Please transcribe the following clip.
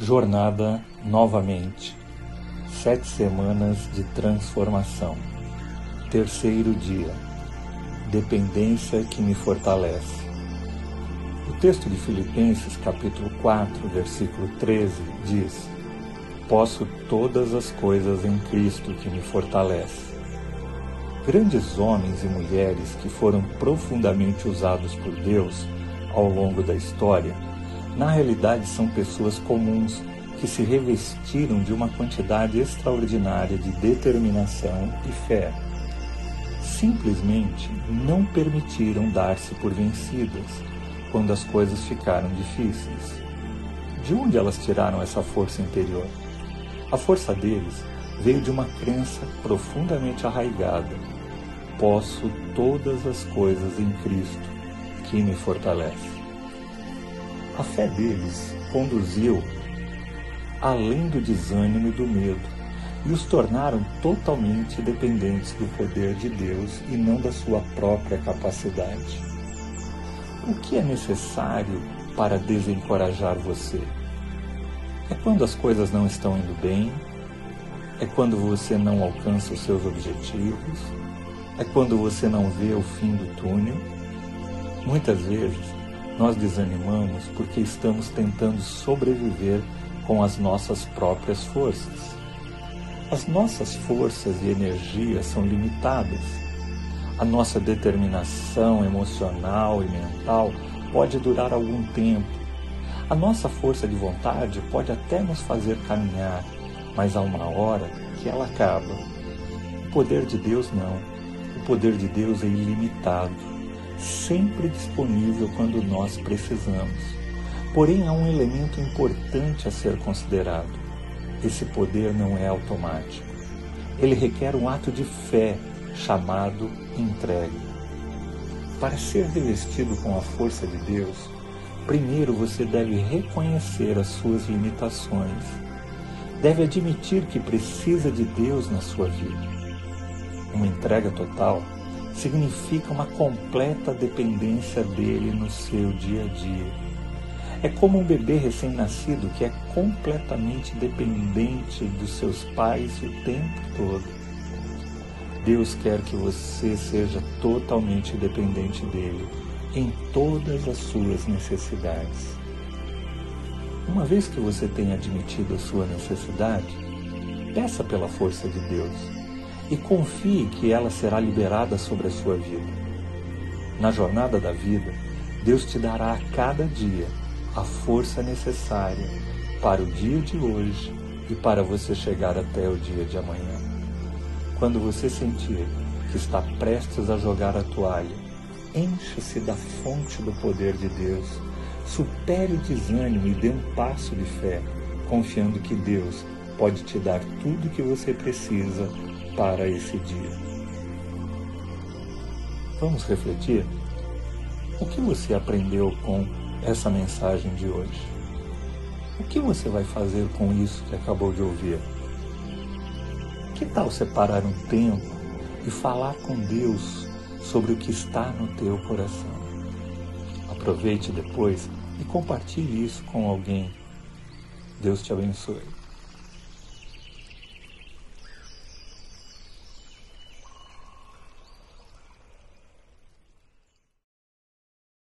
Jornada novamente. Sete semanas de transformação. Terceiro dia. Dependência que me fortalece. O texto de Filipenses, capítulo 4, versículo 13, diz: Posso todas as coisas em Cristo que me fortalece. Grandes homens e mulheres que foram profundamente usados por Deus ao longo da história na realidade são pessoas comuns que se revestiram de uma quantidade extraordinária de determinação e fé. Simplesmente não permitiram dar-se por vencidas quando as coisas ficaram difíceis. De onde elas tiraram essa força interior? A força deles veio de uma crença profundamente arraigada. Posso todas as coisas em Cristo que me fortalece. A fé deles conduziu além do desânimo e do medo e os tornaram totalmente dependentes do poder de Deus e não da sua própria capacidade. O que é necessário para desencorajar você? É quando as coisas não estão indo bem? É quando você não alcança os seus objetivos? É quando você não vê o fim do túnel? Muitas vezes nós desanimamos porque estamos tentando sobreviver com as nossas próprias forças. As nossas forças e energias são limitadas. A nossa determinação emocional e mental pode durar algum tempo. A nossa força de vontade pode até nos fazer caminhar, mas há uma hora que ela acaba. O poder de Deus não. O poder de Deus é ilimitado sempre disponível quando nós precisamos. Porém, há um elemento importante a ser considerado. Esse poder não é automático. Ele requer um ato de fé chamado entrega. Para ser revestido com a força de Deus, primeiro você deve reconhecer as suas limitações. Deve admitir que precisa de Deus na sua vida. Uma entrega total significa uma completa dependência dele no seu dia a dia. É como um bebê recém-nascido que é completamente dependente dos seus pais o tempo todo. Deus quer que você seja totalmente dependente dele em todas as suas necessidades. Uma vez que você tenha admitido a sua necessidade, peça pela força de Deus e confie que ela será liberada sobre a sua vida. Na jornada da vida, Deus te dará a cada dia a força necessária para o dia de hoje e para você chegar até o dia de amanhã. Quando você sentir que está prestes a jogar a toalha, encha-se da fonte do poder de Deus, supere o desânimo e dê um passo de fé, confiando que Deus pode te dar tudo o que você precisa para esse dia. Vamos refletir? O que você aprendeu com essa mensagem de hoje? O que você vai fazer com isso que acabou de ouvir? Que tal separar um tempo e falar com Deus sobre o que está no teu coração? Aproveite depois e compartilhe isso com alguém. Deus te abençoe.